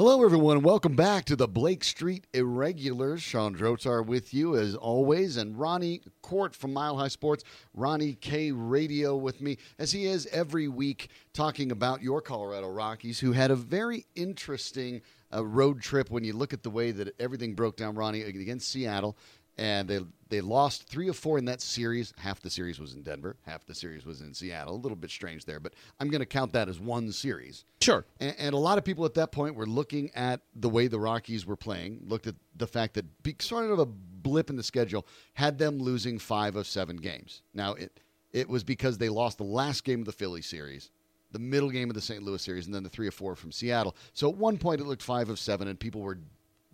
Hello, everyone. Welcome back to the Blake Street Irregulars. Sean Drotar with you as always, and Ronnie Court from Mile High Sports, Ronnie K Radio with me, as he is every week talking about your Colorado Rockies, who had a very interesting uh, road trip when you look at the way that everything broke down, Ronnie, against Seattle and they they lost three or four in that series. Half the series was in Denver, half the series was in Seattle. A little bit strange there, but I'm going to count that as one series. Sure. And, and, a lot of people at that point were looking at the way the Rockies were playing, looked at the fact that sort of a blip in the schedule had them losing five of seven games. Now it it was because they lost the last game of the Philly series. The middle game of the St. Louis series, and then the three or four from Seattle. So at one point, it looked five of seven, and people were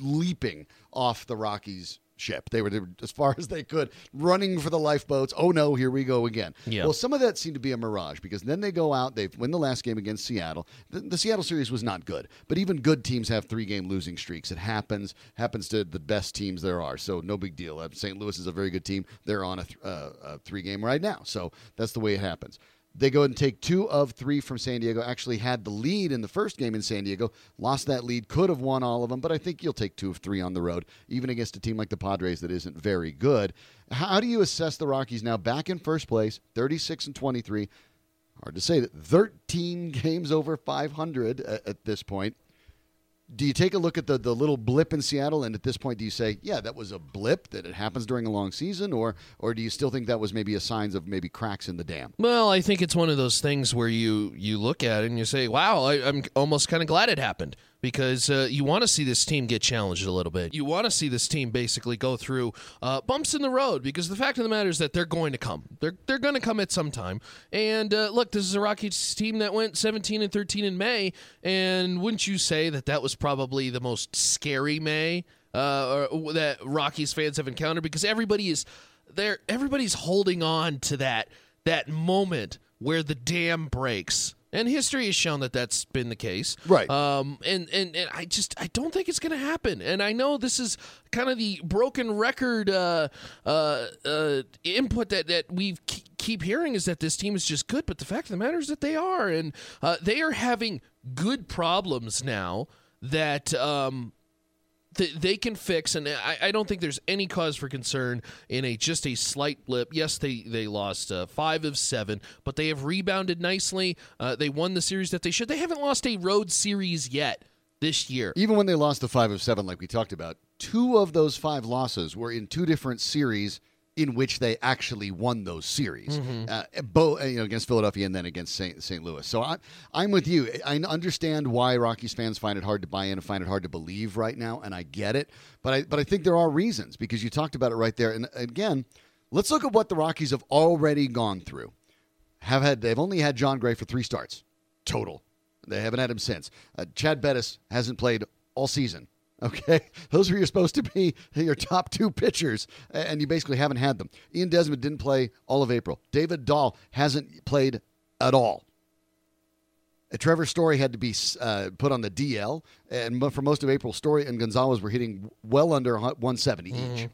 leaping off the Rockies ship. They were, they were, as far as they could, running for the lifeboats. Oh no, here we go again. Yeah. Well, some of that seemed to be a mirage because then they go out, they win the last game against Seattle. The, the, Seattle series was not good, but even good teams have three game losing streaks. It happens, happens to the best teams there are. So no big deal. Uh, St. Louis is a very good team. They're on a, th- uh, a three game right now. So that's the way it happens. They go and take two of three from San Diego. Actually, had the lead in the first game in San Diego. Lost that lead. Could have won all of them, but I think you'll take two of three on the road, even against a team like the Padres that isn't very good. How do you assess the Rockies now back in first place, 36 and 23? Hard to say that 13 games over 500 at, at this point do you take a look at the, the little blip in Seattle and at this point do you say, yeah, that was a blip that it happens during a long season or or do you still think that was maybe a signs of maybe cracks in the dam? Well, I think it's one of those things where you you look at it and you say, wow, I, I'm almost kind of glad it happened because uh, you want to see this team get challenged a little bit. You want to see this team basically go through uh, bumps in the road because the fact of the matter is that they're going to come. They're they're going to come at some time. And uh, look, this is a Rockies team that went 17 and 13 in May, and wouldn't you say that that was probably the most scary May uh, that Rockies fans have encountered because everybody is there. Everybody's holding on to that that moment where the dam breaks and history has shown that that's been the case. Right. Um, and, and, and I just I don't think it's going to happen. And I know this is kind of the broken record uh, uh, uh, input that that we keep hearing is that this team is just good, but the fact of the matter is that they are, and uh, they are having good problems now that um, they can fix, and I, I, don't think there's any cause for concern in a just a slight blip. Yes, they they lost uh, five of seven, but they have rebounded nicely. Uh, they won the series that they should. They haven't lost a road series yet this year. Even when they lost the five of seven, like we talked about, two of those five losses were in two different series in which they actually won those series, mm-hmm. uh, both you know against Philadelphia and then against St. St. Louis. So I, I'm with you. I understand why Rockies fans find it hard to buy in and find it hard to believe right now, and I get it. But I but I think there are reasons because you talked about it right there. And again, let's look at what the Rockies have already gone through. Have had they've only had Jon Gray for three starts total. They haven't had him since. Uh, Chad Bettis hasn't played all season. Okay, those were your supposed to be your top two pitchers, and you basically haven't had them. Ian Desmond didn't play all of April. David Dahl hasn't played at all. Trevor Story had to be uh, put on the DL, and for most of April, Story and Gonzalez were hitting well under 170 mm-hmm. each.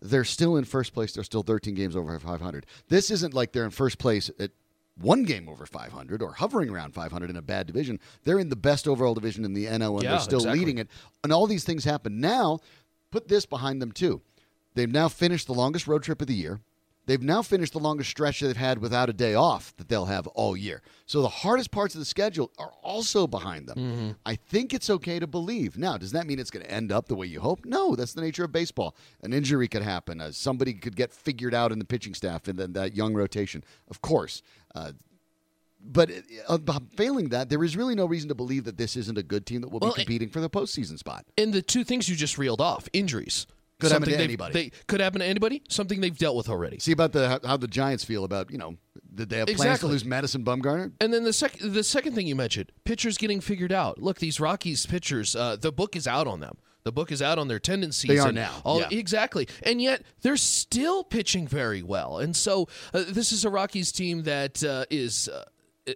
They're still in first place. They're still 13 games over 500. This isn't like they're in first place at one game over 500 or hovering around 500 in a bad division. They're in the best overall division in the NL and yeah, they're still exactly. leading it. And all these things happen. Now, put this behind them too. They've now finished the longest road trip of the year. They've now finished the longest stretch they've had without a day off that they'll have all year. So the hardest parts of the schedule are also behind them. Mm-hmm. I think it's okay to believe. Now, does that mean it's going to end up the way you hope? No, that's the nature of baseball. An injury could happen. Uh, somebody could get figured out in the pitching staff and then that young rotation. Of course. Uh, but uh, failing that, there is really no reason to believe that this isn't a good team that will well, be competing for the postseason spot. And the two things you just reeled off injuries could happen to anybody. They, could happen to anybody. Something they've dealt with already. See about the how the Giants feel about you know did they have exactly. plans to lose Madison Bumgarner? And then the second the second thing you mentioned, pitchers getting figured out. Look, these Rockies pitchers, uh, the book is out on them. The book is out on their tendencies. They are now. All, yeah. Exactly. And yet they're still pitching very well. And so uh, this is a Rockies team that uh, is uh,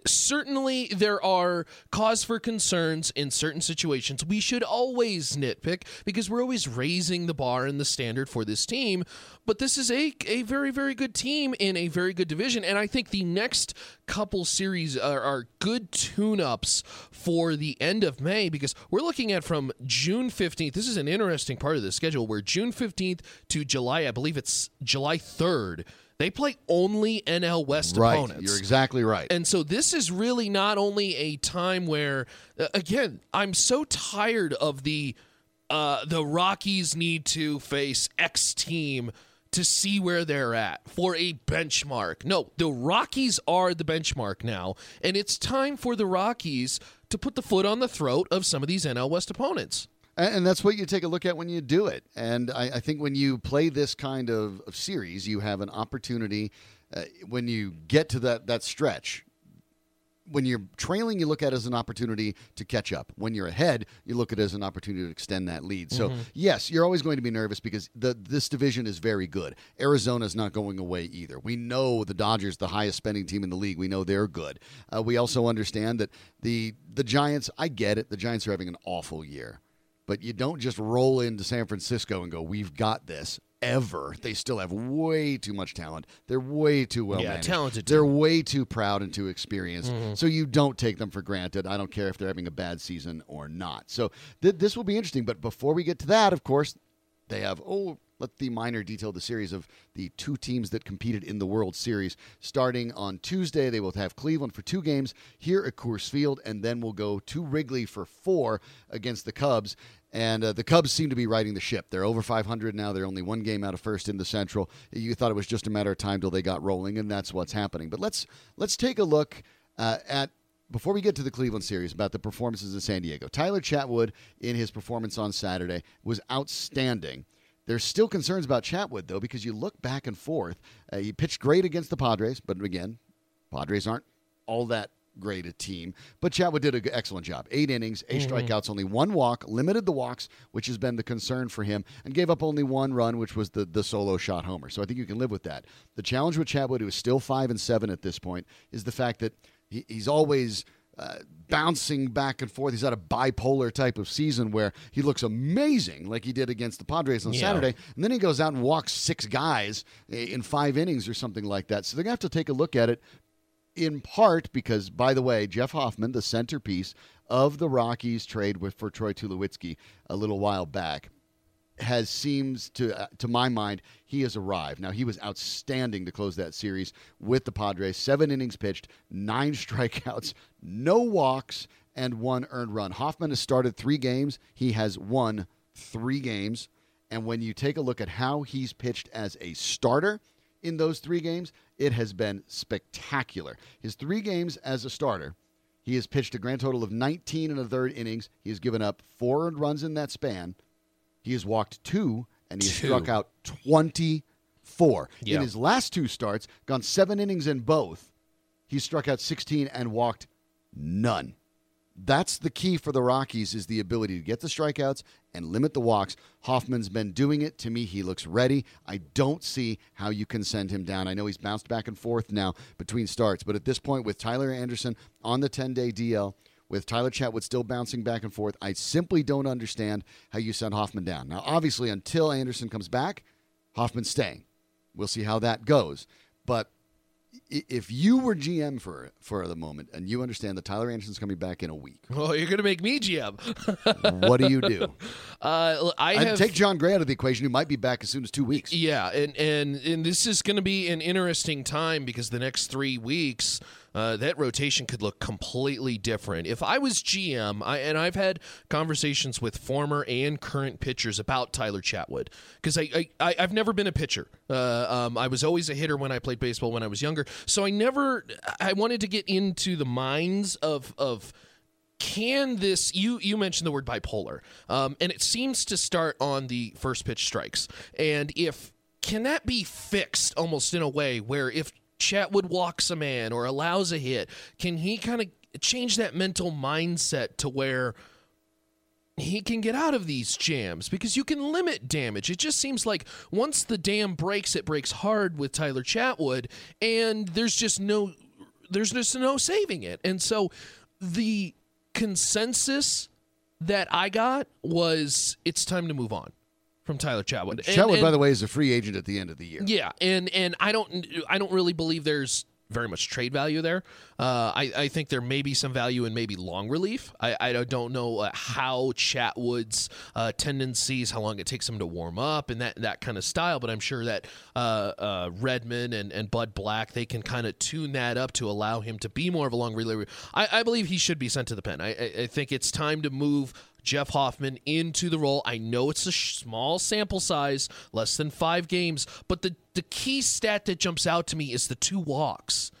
certainly there are cause for concerns in certain situations. We should always nitpick because we're always raising the bar and the standard for this team. But this is a, a very, very good team in a very good division. And I think the next couple series are, are good tune-ups for the end of May because we're looking at from June 15th. This is an interesting part of the schedule where June 15th to July, I believe it's July 3rd. They play only NL West right. opponents. You're exactly right. And so this is really not only a time where, uh, again, I'm so tired of the uh, the Rockies need to face X team to see where they're at for a benchmark. No, the Rockies are the benchmark now, and it's time for the Rockies to put the foot on the throat of some of these NL West opponents. And that's what you take a look at when you do it. And I, I think when you play this kind of, of series, you have an opportunity uh, when you get to that, that stretch. When you're trailing, you look at it as an opportunity to catch up. When you're ahead, you look at it as an opportunity to extend that lead. So, Mm-hmm. yes, you're always going to be nervous because the this division is very good. Arizona's not going away either. We know the Dodgers, the highest spending team in the league. We know they're good. Uh, we also understand that the the Giants. I get it. The Giants are having an awful year but you don't just roll into San Francisco and go, "We've got this." Ever, they still have way too much talent. They're way too well Yeah, managed. talented They're way too proud and too experienced. Mm-hmm. So you don't take them for granted. I don't care if they're having a bad season or not. So th- this will be interesting. But before we get to that, of course, they have oh let the minor detail the series of the two teams that competed in the World Series. Starting on Tuesday, they will have Cleveland for two games here at Coors Field, and then we'll go to Wrigley for four against the Cubs. And uh, the Cubs seem to be riding the ship. They're over 500 now. They're only one game out of first in the Central. You thought it was just a matter of time till they got rolling, and that's what's happening. But let's let's take a look uh, at before we get to the Cleveland series about the performances in San Diego. Tyler Chatwood in his performance on Saturday was outstanding. There's still concerns about Chatwood though because you look back and forth. Uh, he pitched great against the Padres, but again, Padres aren't all that great a team. But Chatwood did an excellent job. Eight innings, 8 strikeouts, only one walk, limited the walks, which has been the concern for him, and gave up only one run, which was the, the solo shot homer. So I think you can live with that. The challenge with Chatwood, who is still five and seven at this point, is the fact that he, he's always uh, bouncing back and forth. He's had a bipolar type of season where he looks amazing, like he did against the Padres on Yeah. Saturday, and then he goes out and walks six guys in five innings or something like that. So they're going to have to take a look at it in part because, by the way, Jeff Hoffman, the centerpiece of the Rockies trade with for Troy Tulowitzki a little while back, has seems to uh, to my mind he has arrived. Now he was outstanding to close that series with the Padres. Seven innings pitched, nine strikeouts, no walks, and one earned run. Hoffman has started three games. He has won three games. And when you take a look at how he's pitched as a starter in those three games, it has been spectacular. His three games as a starter, he has pitched a grand total of 19 and a third innings. He has given up four runs in that span. He has walked two, and he has Two. struck out 24. Yeah. In his last two starts, gone seven innings in both. He struck out 16 and walked none. That's the key for the Rockies is the ability to get the strikeouts and limit the walks. Hoffman's been doing it. To me, he looks ready. I don't see how you can send him down. I know he's bounced back and forth now between starts, but at this point, with Tyler Anderson on the 10 day DL, with Tyler Chatwood still bouncing back and forth, I simply don't understand how you send Hoffman down. Now, obviously, until Anderson comes back, Hoffman's staying. We'll see how that goes. But if you were GM for for the moment and you understand that Tyler Anderson's coming back in a week, well, you're gonna make me GM. what do you do? Uh, I have take Jon Gray out of the equation, who might be back as soon as two weeks. Yeah, and and and this is going to be an interesting time because the next three weeks, uh, that rotation could look completely different. If I was GM, I, and I've had conversations with former and current pitchers about Tyler Chatwood because I, I I've never been a pitcher. Uh, um, I was always a hitter when I played baseball when I was younger, so I never I wanted to get into the minds of of can this you you mentioned the word bipolar um, and it seems to start on the first pitch strikes and if can that be fixed almost in a way where if chatwood walks a man or allows a hit can he kind of change that mental mindset to where he can get out of these jams because you can limit damage. It just seems like once the dam breaks, it breaks hard with Tyler Chatwood, and there's just no there's just no saving it. And so the consensus that I got was it's time to move on from Tyler Chatwood. And- Chatwood, and- by the way, is a free agent at the end of the year. yeah, and and I don't I don't really believe there's very much trade value there. Uh, I, I think there may be some value in maybe long relief. I, I don't know uh, how Chatwood's uh, tendencies, how long it takes him to warm up, and that that kind of style. But I'm sure that uh, uh, Redmond and, and Bud Black they can kind of tune that up to allow him to be more of a long reliever. I, I believe he should be sent to the pen. I, I, I think it's time to move Jeff Hoffman into the role. I know it's a small sample size, less than five games, but the, the key stat that jumps out to me is the two walks.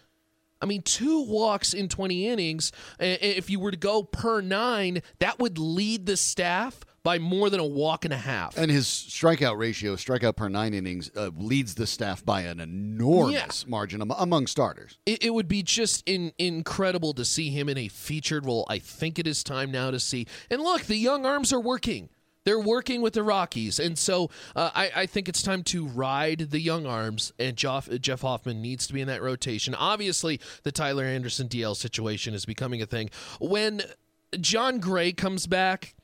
I mean, two walks in 20 innings. If you were to go per nine, that would lead the staff by more than a walk and a half. And his strikeout ratio, strikeout per nine innings, uh, leads the staff by an enormous yeah. margin among starters. It, it, would be just in, incredible to see him in a featured role. I think it is time now to see. And look, the young arms are working. They're working with the Rockies, and so uh, I, I, think it's time to ride the young arms. And Jeff, Jeff Hoffman needs to be in that rotation. Obviously, the Tyler Anderson DL situation is becoming a thing. When Jon Gray comes back,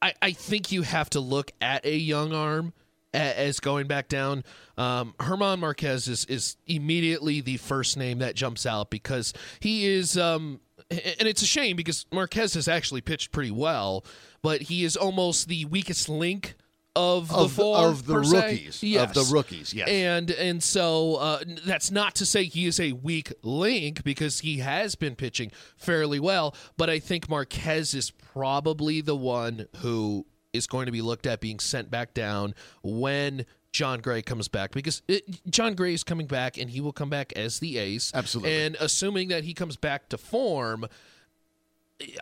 I, I think you have to look at a young arm as going back down. Um, German Marquez is, is immediately the first name that jumps out because he is, um, and it's a shame because Marquez has actually pitched pretty well, but he is almost the weakest link of the of, four of the rookies yes. of the rookies yes and and so uh, that's not to say he is a weak link because he has been pitching fairly well but i think marquez is probably the one who is going to be looked at being sent back down when Jon Gray comes back because it, Jon Gray is coming back and he will come back as the ace. Absolutely. And assuming that he comes back to form,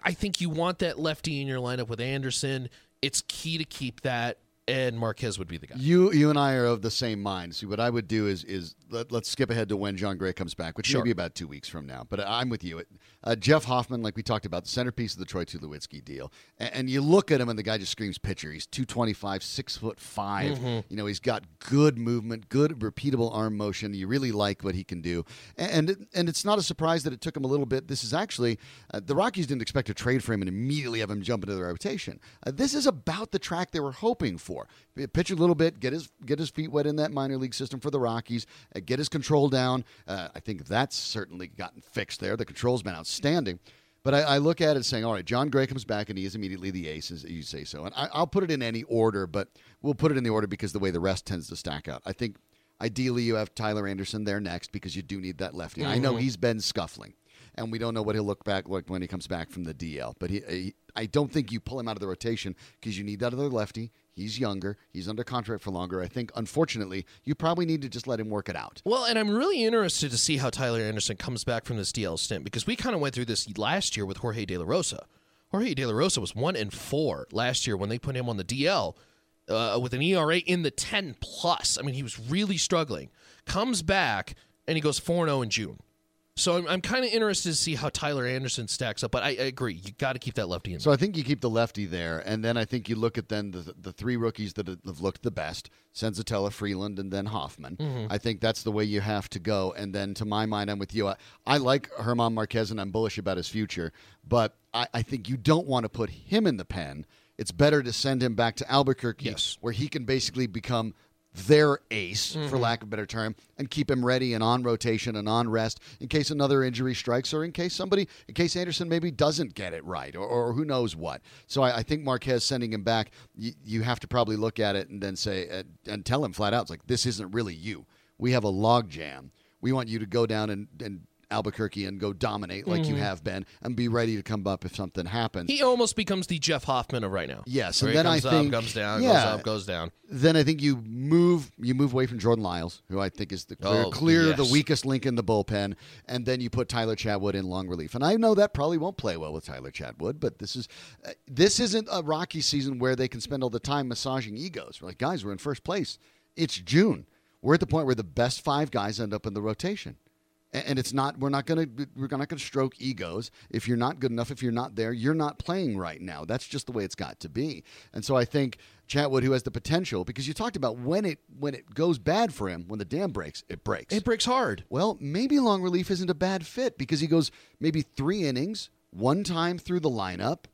I think you want that lefty in your lineup with Anderson. It's key to keep that and Marquez would be the guy. You you and I are of the same mind. See, what I would do is is let, us skip ahead to when Jon Gray comes back, which sure. may be about two weeks from now. But I'm with you. Uh, Jeff Hoffman, like we talked about, the centerpiece of the Troy Tulowitzki deal, and, and, you look at him and the guy just screams pitcher. He's 225, six foot 5 mm-hmm. You know, he's got good movement, good repeatable arm motion. You really like what he can do, and and it's not a surprise that it took him a little bit. This is actually uh, the Rockies didn't expect to trade for him and immediately have him jump into the rotation. Uh, this is about the track they were hoping for. Pitch a little bit, get his get his feet wet in that minor league system for the Rockies, uh, get his control down. Uh, I think that's certainly gotten fixed there. The control's been outstanding. But I, I, look at it saying, all right, Jon Gray comes back and he is immediately the ace, as you say so. And I, will put it in any order, but we'll put it in the order because the way the rest tends to stack out. I think ideally you have Tyler Anderson there next because you do need that lefty. Mm-hmm. I know mm-hmm. he's been scuffling, and we don't know what he'll look back like when he comes back from the DL. But he, he I don't think you pull him out of the rotation because you need that other lefty. He's younger. He's under contract for longer. I think, unfortunately, you probably need to just let him work it out. Well, and I'm really interested to see how Tyler Anderson comes back from this DL stint because we kind of went through this last year with Jorge De La Rosa. Jorge De La Rosa was one and four last year when they put him on the DL uh, with an ERA in the 10 plus. I mean, he was really struggling. Comes back and he goes 4 0 in June. So I'm, I'm kind of interested to see how Tyler Anderson stacks up, but I, I agree you got to keep that lefty in. So I think you keep the lefty there, and then I think you look at then the the three rookies that have looked the best: Senzatela, Freeland, and then Hoffman. Mm-hmm. I think that's the way you have to go. And then, to my mind, I'm with you. I, I like German Marquez, and I'm bullish about his future, but I, I think you don't want to put him in the pen. It's better to send him back to Albuquerque, yes. where he can basically become their ace, mm-hmm. for lack of a better term, and keep him ready and on rotation and on rest in case another injury strikes or in case somebody, in case Anderson maybe doesn't get it right or, or who knows what. So I, I, think Marquez sending him back, y- you have to probably look at it and then say, uh, and tell him flat out, it's like, this isn't really you. We have a log jam. We want you to go down and, and Albuquerque and go dominate like mm-hmm. you have been and be ready to come up if something happens. He almost becomes the Jeff Hoffman of right now. Yes, and then I think up, comes down, yeah, goes up, goes down. Then I think you move you move away from Jordan Lyles, who I think is the clear, oh, clear yes. the weakest link in the bullpen, and then you put Tyler Chatwood in long relief. And I know that probably won't play well with Tyler Chatwood, but this is uh, this isn't a Rocky season where they can spend all the time massaging egos. We're like, guys, we're in first place. It's June. We're at the point where the best five guys end up in the rotation and it's not we're not going to we're not going to stroke egos. If you're not good enough if you're not there you're not playing right now. That's just the way it's got to be. And so i think chatwood who has the potential because you talked about when it when it goes bad for him when the dam breaks it breaks. It breaks hard. Well maybe long relief isn't a bad fit because he goes maybe three innings one time through the lineup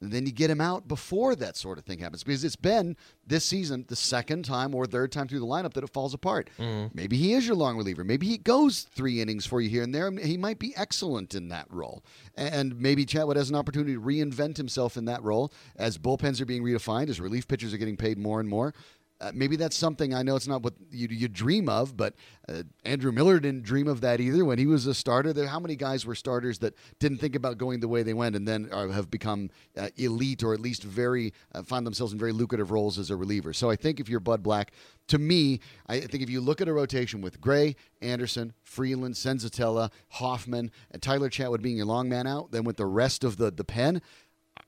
And then you get him out before that sort of thing happens because it's been this season the second time or third time through the lineup that it falls apart. Mm-hmm. Maybe he is your long reliever. Maybe he goes three innings for you here and there. He might be excellent in that role. And maybe Chatwood has an opportunity to reinvent himself in that role as bullpens are being redefined, as relief pitchers are getting paid more and more. Uh, maybe that's something I know it's not what you you dream of, but uh, Andrew Miller didn't dream of that either when he was a starter. There, how many guys were starters that didn't think about going the way they went and then are, have become uh, elite or at least very uh, find themselves in very lucrative roles as a reliever? So I think if you're Bud Black, to me, I think if you look at a rotation with Gray, Anderson, Freeland, Senzatela, Hoffman, and Tyler Chatwood being your long man out, then with the rest of the the pen.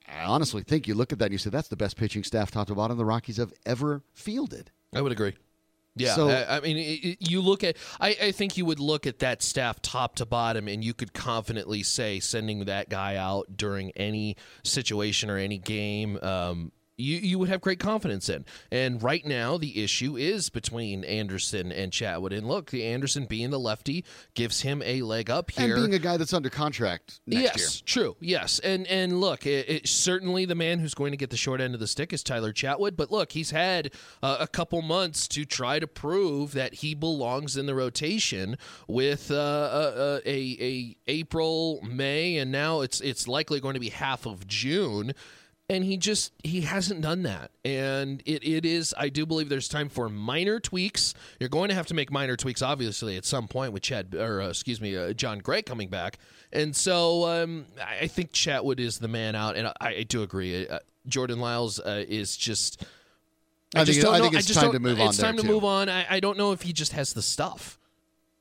I honestly think you look at that and you say that's the best pitching staff top to bottom the Rockies have ever fielded. I would agree. Yeah, So- I, I mean, it, you look at. I, I think you would look at that staff top to bottom, and you could confidently say sending that guy out during any situation or any game. Um, you, you would have great confidence in. And right now, the issue is between Anderson and Chatwood. And look, the Anderson being the lefty gives him a leg up here. And being a guy that's under contract next yes, year. true. Yes, and and look, it, it, certainly the man who's going to get the short end of the stick is Tyler Chatwood. But look, he's had uh, a couple months to try to prove that he belongs in the rotation with uh, uh, a, a April, May, and now it's it's likely going to be half of June. And he just he hasn't done that, and it, it is I do believe there's time for minor tweaks. You're going to have to make minor tweaks, obviously, at some point with Chad or uh, excuse me, uh, Jon Gray coming back, and so um, I I think Chatwood is the man out, and I, I do agree. Uh, Jordan Lyles uh, is just. I think just it- don't I think it's just time to move on It's time to too. move on. I, I don't know if he just has the stuff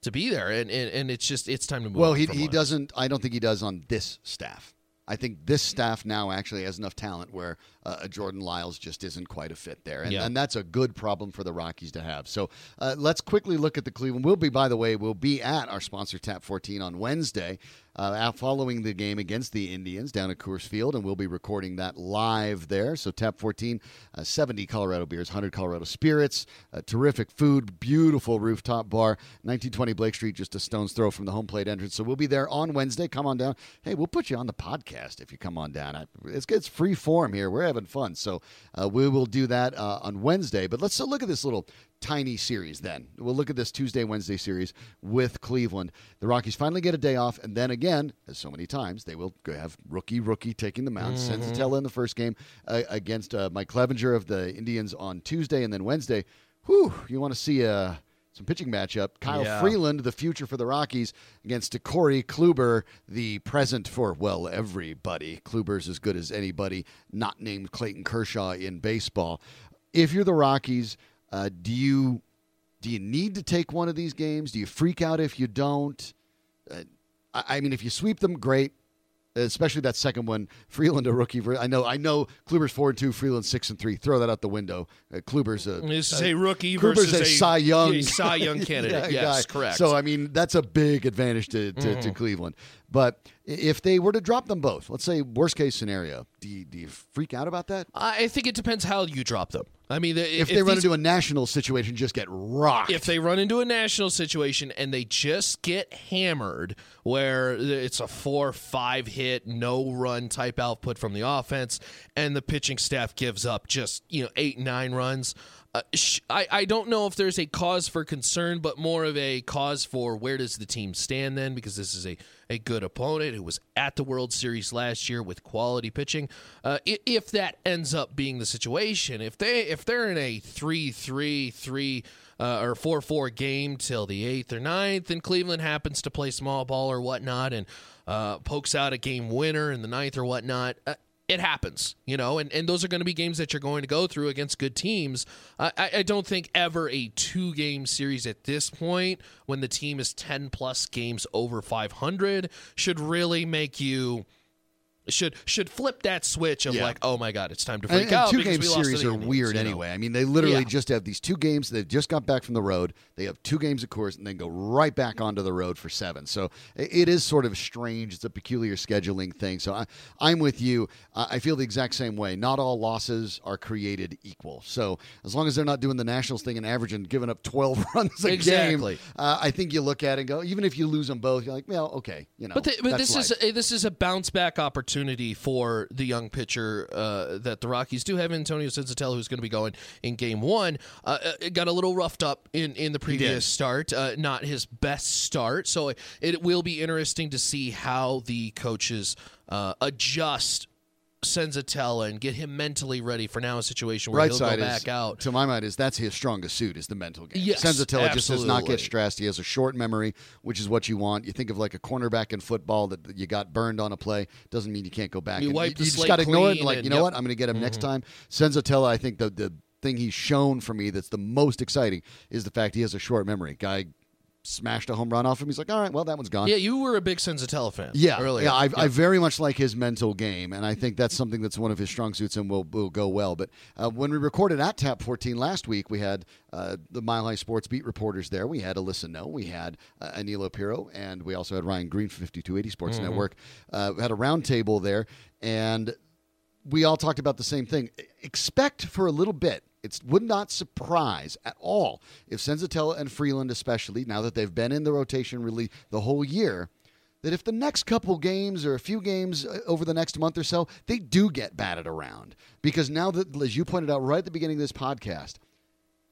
to be there, and and, and it's just it's time to move. Well, on he he doesn't. I don't think he does on this staff. I think this staff now actually has enough talent where uh, Jordan Lyles just isn't quite a fit there, and, Yeah. and that's a good problem for the Rockies to have. So uh, let's quickly look at the Cleveland. We'll be, by the way, we'll be at our sponsor Tap 14 on Wednesday, uh, following the game against the Indians down at Coors Field, and we'll be recording that live there. So Tap 14, uh, 70 Colorado beers, 100 Colorado spirits, uh, terrific food, beautiful rooftop bar, 1920 Blake Street, just a stone's throw from the home plate entrance. So we'll be there on Wednesday. Come on down. Hey, we'll put you on the podcast if you come on down. I- It's it's free form here. We're having fun. So uh, we will do that uh, on Wednesday. But let's uh, look at this little tiny series then. We'll look at this Tuesday, Wednesday series with Cleveland. The Rockies finally get a day off, and then again, as so many times, they will have rookie, rookie taking the mound. Senzatela in the first game uh, against uh, Mike Clevinger of the Indians on Tuesday, and then Wednesday. Whew, you want to see uh, some pitching matchup. Kyle Yeah. Freeland, the future for the Rockies, against Corey Kluber, the present for, well, everybody. Kluber's as good as anybody not named Clayton Kershaw in baseball. If you're the Rockies, uh, do you do you need to take one of these games? Do you freak out if you don't? Uh, I, I mean, if you sweep them, great. Especially that second one, Freeland a rookie. I know, I know. Kluber's four and two, Freeland six and three. Throw that out the window. Uh, Kluber's a This is a rookie Kluber's versus a Cy Young, a Cy Young candidate. Yeah, yes, guy. correct. So I mean, that's a big advantage to, to, Mm-hmm. to Cleveland. But if they were to drop them both, let's say worst case scenario, do you, do you freak out about that? I think it depends how you drop them. I mean, the- If, they run into a national situation, just get rocked. if they run into a national situation and they just get hammered where it's a four five hit no run type output from the offense and the pitching staff gives up just you know eight nine runs uh, sh- I, I don't know if there's a cause for concern but more of a cause for where does the team stand then because this is a, a good opponent who was at the world series last year with quality pitching uh, if that ends up being the situation if they if they're in a 3-3-3 uh, or 4 4 game till the 8th or ninth, and Cleveland happens to play small ball or whatnot and uh, pokes out a game winner in the ninth or whatnot. It happens, you know, and, and those are going to be games that you're going to go through against good teams. I I don't think ever a two game series at this point, when the team is 10 plus games over 500, should really make you. Should should flip that switch of Yeah. like, oh my god, it's time to freak and out. two because game we lost to series are weird you know? anyway. I mean, they literally Yeah. just have these two games. They've just got back from the road. They have two games of course, and then go right back onto the road for seven. So it is sort of strange. It's a peculiar scheduling thing. So I, I'm with you. I I feel the exact same way. Not all losses are created equal. So as long as they're not doing the Nationals thing and averaging giving up 12 runs a Exactly. game, uh, I think you look at it and go, even if you lose them both, you're like, well, okay, you know. But, the, but this is a, this is a bounce back opportunity opportunity for the young pitcher uh, that the Rockies do have, Antonio Senzatela, who's going to be going in Game One. Uh, it got a little roughed up in in the previous start, uh, not his best start. So it will be interesting to see how the coaches uh, adjust Senzatela and get him mentally ready for now a situation where right he'll go back is, out. to my mind, is that's his strongest suit is the mental game. Yes, Senzatela just does not get stressed. He has a short memory, which is what you want. You think of like a cornerback in football that you got burned on a play doesn't mean you can't go back. You and wipe the you just got to ignore it. Like and- you know yep. Mm-hmm. what, I'm going to get him next time. Senzatela, I think the the thing he's shown for me that's the most exciting is the fact he has a short memory. Guy smashed a home run off him. He's like, all right, well that one's gone. Yeah, you were a big Senzatela fan. Yeah, earlier. yeah, I, I very much like his mental game, and I think that's something that's one of his strong suits and will will go well. But uh, when we recorded at Tap 14 last week, we had uh, the Mile High Sports beat reporters there. We had Alyssa No, we had uh, Anilo Piro, and we also had Ryan Green from 5280 Sports Network. Uh, we had a roundtable there, and we all talked about the same thing. Expect for a little bit. It would not surprise at all if Senzatela and Freeland, especially now that they've been in the rotation really the whole year, that if the next couple games or a few games uh, over the next month or so, they do get batted around. Because now that, as you pointed out right at the beginning of this podcast,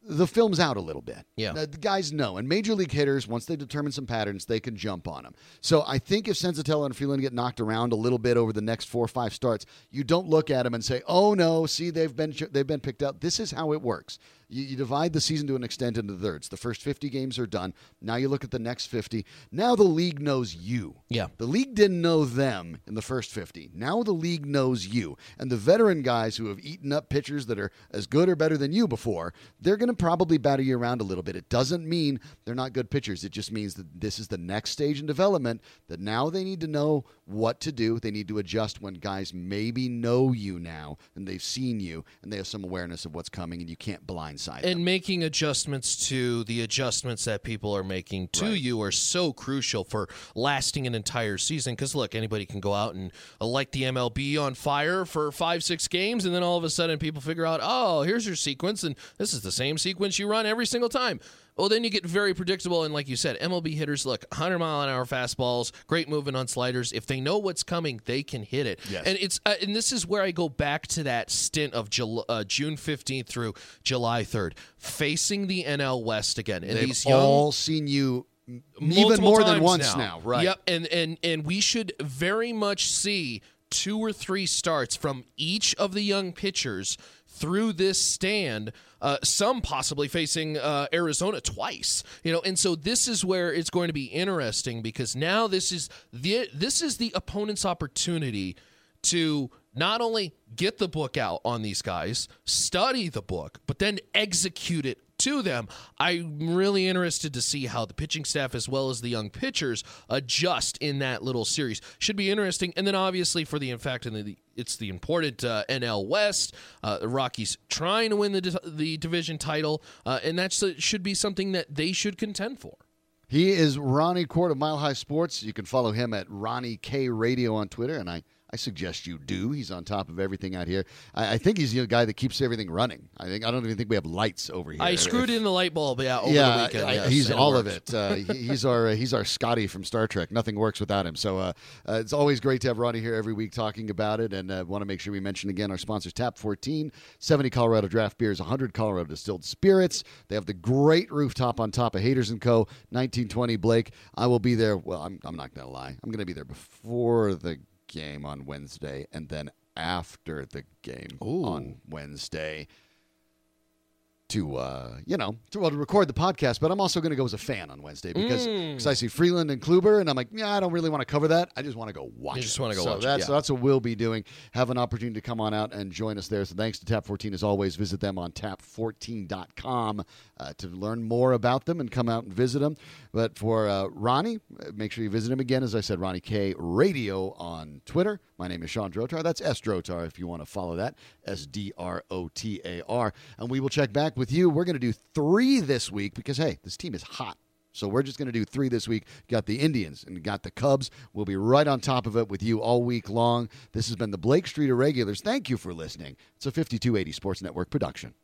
the film's out a little bit. Yeah. The, the guys know. And major league hitters, once they determine some patterns, they can jump on them. So I think if Senzatela and Freeland get knocked around a little bit over the next four or five starts, you don't look at them and say, "Oh no, see they've been they've been picked out." This is how it works. You, you divide the season to an extent into thirds. The first 50 games are done. Now you look at the next 50. Now the league knows you. Yeah. The league didn't know them in the first 50. Now the league knows you. And the veteran guys who have eaten up pitchers that are as good or better than you before, they're going to probably batter you around a little bit. It doesn't mean they're not good pitchers. It just means that this is the next stage in development that now they need to know what to do. They need to adjust when guys maybe know you now and they've seen you and they have some awareness of what's coming and you can't blindside them. and making adjustments to the adjustments that people are making to you are so crucial for lasting an entire season. Because look, anybody can go out and uh, light the MLB on fire for five, six games, and then all of a sudden people figure out, oh, here's your sequence, and this is the same sequence you run every single time. Well, then you get very predictable, and like you said, MLB hitters look 100 mile an hour fastballs, great movement on sliders. If they know what's coming, they can hit it. Yes. And it's uh, and this is where I go back to that stint of Jul- uh, June 15th through July 3rd, facing the NL West again, and They've these young all seen you even more than once now. right? Yep, and and and we should very much see two or three starts from each of the young pitchers through this stand. Uh, some possibly facing uh, Arizona twice, you know, and so this is where it's going to be interesting because now this is the this is the opponent's opportunity to not only get the book out on these guys, study the book, but then execute it to them. I'm really interested to see how the pitching staff, as well as the young pitchers, adjust in that little series. Should be interesting. And then obviously for the in fact, and the it's the important uh, NL West. Uh, the Rockies trying to win the the division title, uh, and that should be something that they should contend for. He is Ronnie Court of Mile High Sports. You can follow him at Ronnie K Radio on Twitter, and I, I suggest you do. He's on top of everything out here. I, I think he's the guy that keeps everything running. I think I don't even think we have lights over here. I screwed If- in the light bulb yeah, over the yeah, weekend. I- yes, he's all of it. Uh, he- he's our uh, he's our Scotty from Star Trek. Nothing works without him. So uh, uh, it's always great to have Ronnie here every week talking about it. And uh, want to make sure we mention again our sponsors: Tap 14, 70 Colorado Draft Beers, 100 Colorado Distilled Spirits. They have the great rooftop on top of Haters and Co. 1920 Blake. I will be there. Well, I'm I'm not gonna lie. I'm gonna be there before the game on Wednesday, and then after the game Ooh. on Wednesday to uh, you know to, well, to record the podcast, but I'm also going to go as a fan on Wednesday because Mm. 'cause I see Freeland and Kluber, and I'm like, yeah, I don't really want to cover that. I just want to go watch. You just wanna go so watch it, That's yeah. so that's what we'll be doing. Have an opportunity to come on out and join us there. So thanks to Tap 14 as always. Visit them on tap14.com uh, to learn more about them and come out and visit them. But for uh, Ronnie, make sure you visit him again. As I said, Ronnie K Radio on Twitter. My name is Sean Drotar. That's S Drotar if you want to follow that. S D R O T A R. And we will check back with you. We're going to do three this week because, hey, this team is hot. So we're just going to do three this week. Got the Indians and got the Cubs. We'll be right on top of it with you all week long. This has been the Blake Street Irregulars. Thank you for listening. It's a 5280 Sports Network production.